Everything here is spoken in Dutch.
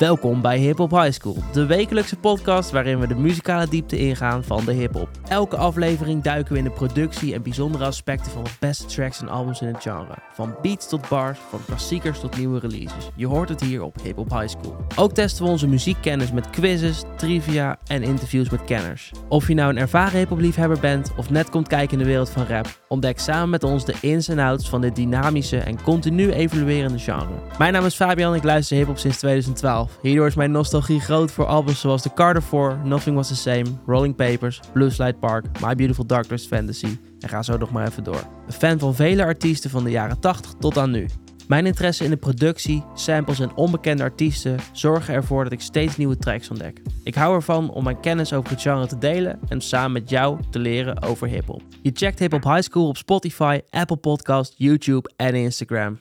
Welkom bij Hip Hop High School, de wekelijkse podcast waarin we de muzikale diepte ingaan van de hip hop. Elke aflevering duiken we in de productie en bijzondere aspecten van de beste tracks en albums in het genre. Van beats tot bars, van klassiekers tot nieuwe releases. Je hoort het hier op Hip Hop High School. Ook testen we onze muziekkennis met quizzes, trivia en interviews met kenners. Of je nou een ervaren hip hop liefhebber bent of net komt kijken in de wereld van rap, ontdek samen met ons de ins en outs van dit dynamische en continu evoluerende genre. Mijn naam is Fabian en ik luister hip hop sinds 2012. Hierdoor is mijn nostalgie groot voor albums zoals The Carter 4, Nothing Was The Same, Rolling Papers, Blue Slide Park, My Beautiful Dark Twisted Fantasy en ga zo nog maar even door. Een fan van vele artiesten van de jaren 80 tot aan nu. Mijn interesse in de productie, samples en onbekende artiesten zorgen ervoor dat ik steeds nieuwe tracks ontdek. Ik hou ervan om mijn kennis over het genre te delen en samen met jou te leren over hip-hop. Je checkt Hip Hop High School op Spotify, Apple Podcast, YouTube en Instagram.